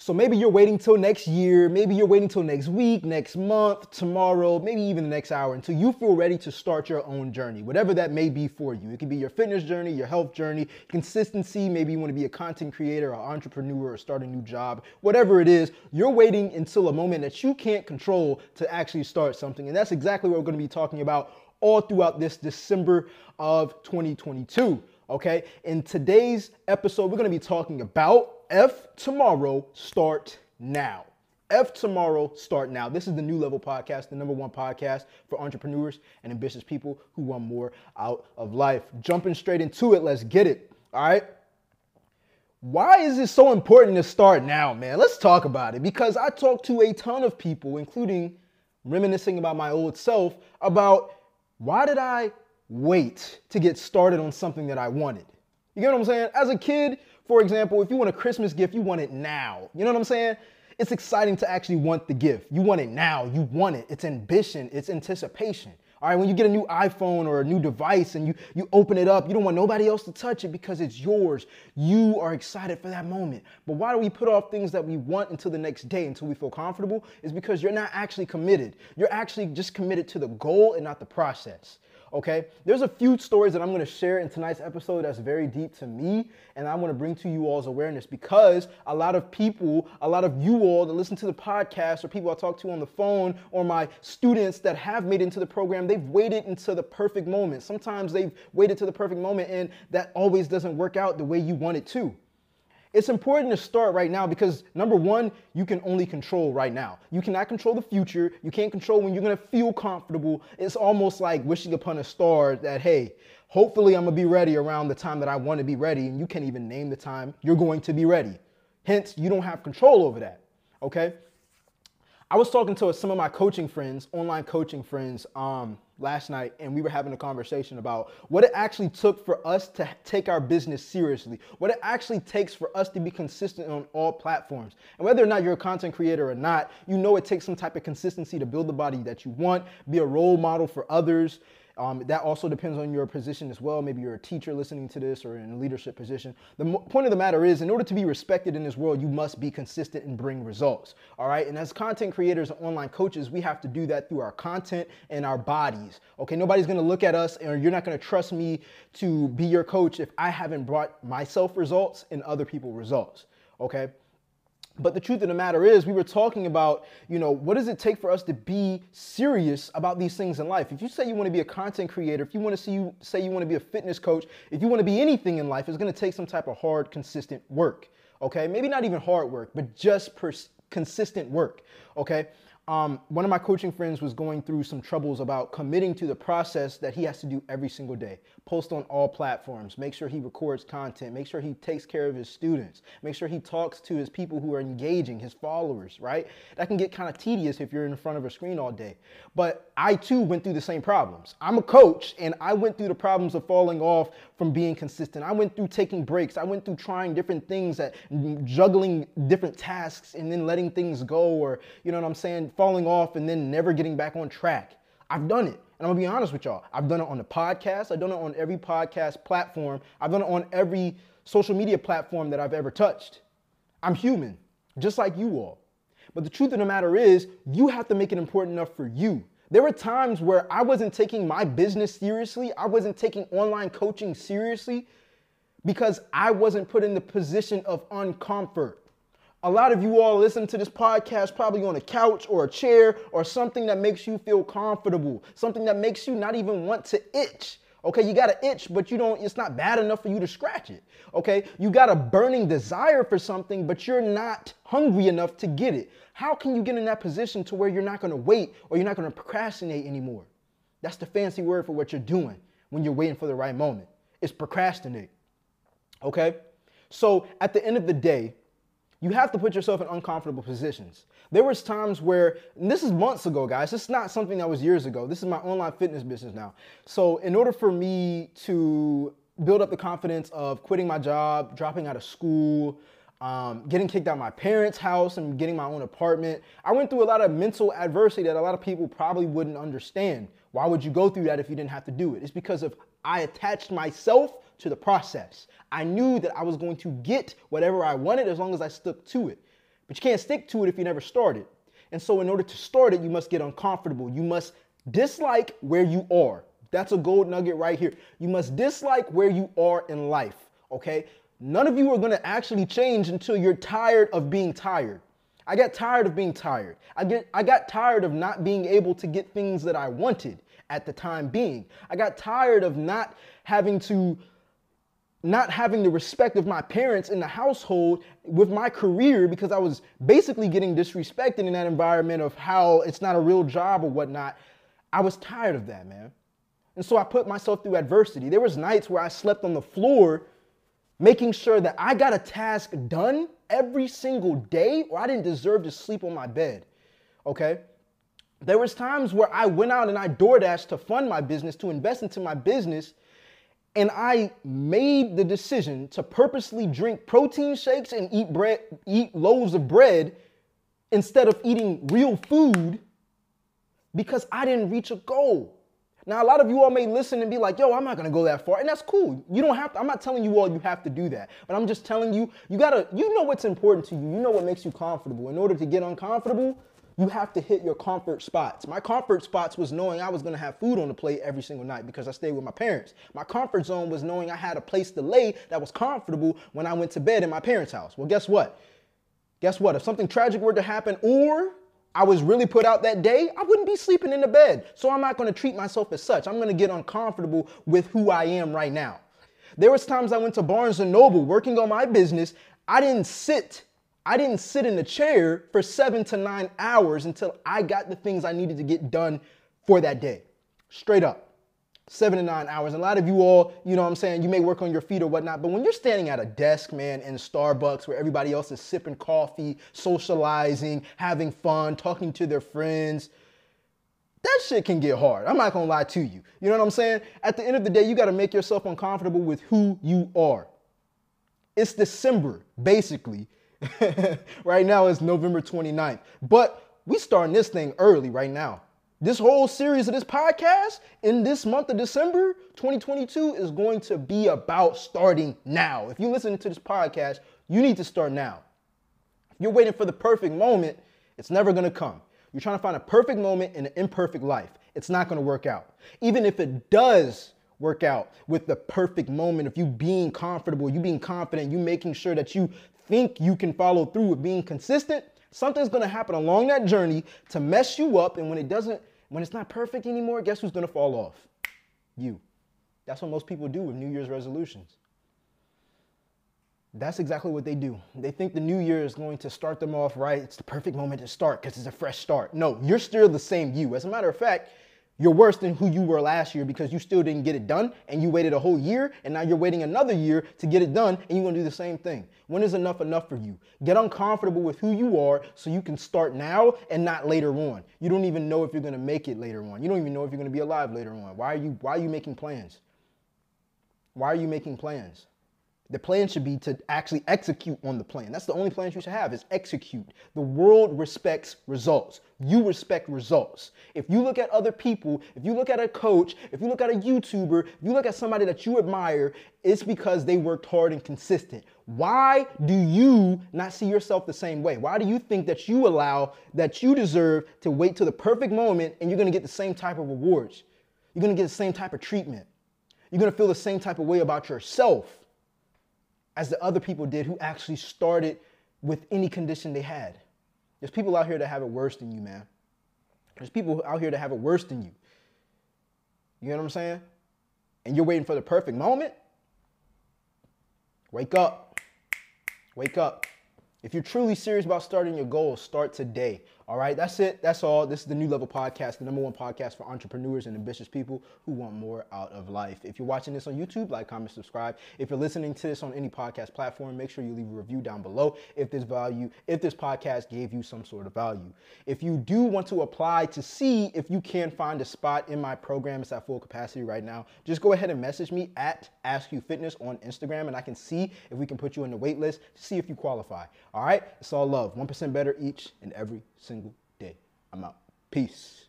So maybe you're waiting till next year, maybe you're waiting till next week, next month, tomorrow, maybe even the next hour until you feel ready to start your own journey, whatever that may be for you. It could be your fitness journey, your health journey, consistency, maybe you want to be a content creator, or entrepreneur, or start a new job, whatever it is, you're waiting until a moment that you can't control to actually start something. And that's exactly what we're going to be talking about all throughout this December of 2022. Okay, in today's episode, we're to be talking about F tomorrow, start now. F tomorrow, start now. This is the New Level Podcast, the number one podcast for entrepreneurs and ambitious people who want more out of life. Jumping straight into it, let's get it. All right. Why is it so important to start now, man? Let's talk about it because I talk to a ton of people, including reminiscing about my old self, about why did I wait to get started on something that I wanted? You get what I'm saying? As a kid, for example, if you want a Christmas gift, you want it now. You know what I'm saying? It's exciting to actually want the gift. You want it now. You want it. It's ambition. It's anticipation. All right, when you get a new iPhone or a new device and you, you open it up, you don't want nobody else to touch it because it's yours. You are excited for that moment. But why do we put off things that we want until the next day, until we feel comfortable? Is because you're not actually committed. You're actually just committed to the goal and not the process okay? There's a few stories that I'm gonna share in tonight's episode that's very deep to me, and I wanna bring to you all's awareness because a lot of people, a lot of you all that listen to the podcast, or people I talk to on the phone, or my students that have made it into the program, they've waited until the perfect moment. Sometimes they've waited to the perfect moment, and that always doesn't work out the way you want it to. It's important to start right now because number one, you can only control right now. You cannot control the future. You can't control when you're gonna feel comfortable. It's almost like wishing upon a star that, hey, hopefully I'm gonna be ready around the time that I wanna be ready. And you can't even name the time you're going to be ready. Hence, you don't have control over that. Okay? I was talking to some of my coaching friends, online coaching friends, um, last night, and we were having a conversation about what it actually took for us to take our business seriously, what it actually takes for us to be consistent on all platforms. And whether or not you're a content creator or not, you know it takes some type of consistency to build the body that you want, be a role model for others, um, that also depends on your position as well. Maybe you're a teacher listening to this or in a leadership position. The mo- point of the matter is, in order to be respected in this world, you must be consistent and bring results. All right. And as content creators and online coaches, we have to do that through our content and our bodies. Okay. Nobody's going to look at us or you're not going to trust me to be your coach if I haven't brought myself results and other people results. Okay. But the truth of the matter is, we were talking about, you know, what does it take for us to be serious about these things in life? If you say you want to be a content creator, if you want to see you say you want to be a fitness coach, if you want to be anything in life, it's going to take some type of hard, consistent work. Okay, maybe not even hard work, but just pers- consistent work. Okay, um, one of my coaching friends was going through some troubles about committing to the process that he has to do every single day. Post on all platforms, make sure he records content, make sure he takes care of his students, make sure he talks to his people who are engaging, his followers, right? That can get kind of tedious if you're in front of a screen all day. But I too went through the same problems. I'm a coach and I went through the problems of falling off from being consistent. I went through taking breaks. I went through trying different things that juggling different tasks and then letting things go or, you know what I'm saying? Falling off and then never getting back on track. I've done it. And I'm gonna be honest with y'all. I've done it on the podcast. I've done it on every podcast platform. I've done it on every social media platform that I've ever touched. I'm human, just like you all. But the truth of the matter is, you have to make it important enough for you. There were times where I wasn't taking my business seriously. I wasn't taking online coaching seriously because I wasn't put in the position of uncomfort. A lot of you all listen to this podcast probably on a couch or a chair or something that makes you feel comfortable, something that makes you not even want to itch. Okay, you got to itch, but you don't, it's not bad enough for you to scratch it. Okay, you got a burning desire for something, but you're not hungry enough to get it. How can you get in that position to where you're not going to wait or you're not going to procrastinate anymore? That's the fancy word for what you're doing when you're waiting for the right moment. It's procrastinate. Okay, so at the end of the day, you have to put yourself in uncomfortable positions. There was times where, this is months ago, guys. This is not something that was years ago. This is my online fitness business now. So in order for me to build up the confidence of quitting my job, dropping out of school, um, getting kicked out of my parents' house and getting my own apartment. I went through a lot of mental adversity that a lot of people probably wouldn't understand. Why would you go through that if you didn't have to do it? It's because of I attached myself to the process. I knew that I was going to get whatever I wanted as long as I stuck to it. But you can't stick to it if you never started. And so, in order to start it, you must get uncomfortable. You must dislike where you are. That's a gold nugget right here. You must dislike where you are in life, okay? None of you are gonna actually change until you're tired of being tired. I got tired of being tired. I get I got tired of not being able to get things that I wanted at the time being. I got tired of not having to not having the respect of my parents in the household with my career because I was basically getting disrespected in that environment of how it's not a real job or whatnot. I was tired of that, man. And so I put myself through adversity. There was nights where I slept on the floor making sure that I got a task done every single day or I didn't deserve to sleep on my bed. Okay? There was times where I went out and I DoorDash to fund my business, to invest into my business, and I made the decision to purposely drink protein shakes and eat bread, eat loaves of bread instead of eating real food because I didn't reach a goal. Now, a lot of you all may listen and be like, yo, I'm not gonna go that far. And that's cool. You don't have to, I'm not telling you all you have to do that. But I'm just telling you, you gotta, you know what's important to you. You know what makes you comfortable. In order to get uncomfortable, you have to hit your comfort spots. My comfort spots was knowing I was gonna have food on the plate every single night because I stayed with my parents. My comfort zone was knowing I had a place to lay that was comfortable when I went to bed in my parents' house. Well, guess what? Guess what? If something tragic were to happen or I was really put out that day, I wouldn't be sleeping in the bed. So I'm not to treat myself as such. I'm to get uncomfortable with who I am right now. There was times I went to Barnes and Noble working on my business. I didn't sit I didn't sit in a chair for 7 to 9 hours until I got the things I needed to get done for that day. Straight up seven to nine hours. And a lot of you all, you know what I'm saying, you may work on your feet or whatnot, but when you're standing at a desk, man, in Starbucks where everybody else is sipping coffee, socializing, having fun, talking to their friends, that shit can get hard. I'm not gonna lie to you. You know what I'm saying? At the end of the day, you gotta make yourself uncomfortable with who you are. It's December, basically. right now it's November 29th. But we starting this thing early right now. This whole series of this podcast in this month of December 2022 is going to be about starting now. If you listen to this podcast, you need to start now. If you're waiting for the perfect moment, it's never going to come. You're trying to find a perfect moment in an imperfect life. It's not going to work out. Even if it does work out with the perfect moment of you being comfortable, you being confident, you making sure that you think you can follow through with being consistent, Something's gonna happen along that journey to mess you up, and when it doesn't, when it's not perfect anymore, guess who's gonna fall off? You. That's what most people do with New Year's resolutions. That's exactly what they do. They think the new year is going to start them off right. It's the perfect moment to start because it's a fresh start. No, you're still the same you. As a matter of fact, you're worse than who you were last year because you still didn't get it done and you waited a whole year and now you're waiting another year to get it done and you're gonna do the same thing. When is enough enough for you? Get uncomfortable with who you are so you can start now and not later on. You don't even know if you're gonna make it later on. You don't even know if you're gonna be alive later on. Why are you why are you making plans? Why are you making plans? The plan should be to actually execute on the plan. That's the only plan you should have is execute. The world respects results. You respect results. If you look at other people, if you look at a coach, if you look at a YouTuber, if you look at somebody that you admire, it's because they worked hard and consistent. Why do you not see yourself the same way? Why do you think that you allow, that you deserve to wait till the perfect moment and you're gonna get the same type of rewards? You're gonna get the same type of treatment. You're gonna feel the same type of way about yourself as the other people did who actually started with any condition they had. There's people out here that have it worse than you, man. There's people out here that have it worse than you. You know what I'm saying? And you're waiting for the perfect moment. Wake up. Wake up. If you're truly serious about starting your goals, start today. All right, that's it. That's all. This is the New Level Podcast, the number one podcast for entrepreneurs and ambitious people who want more out of life. If you're watching this on YouTube, like, comment, subscribe. If you're listening to this on any podcast platform, make sure you leave a review down below if this value, if this podcast gave you some sort of value. If you do want to apply to see if you can find a spot in my program, it's at full capacity right now. Just go ahead and message me at Ask You Fitness on Instagram, and I can see if we can put you in the wait list to see if you qualify. All right, it's all love. 1% better each and every single day. I'm out. Peace.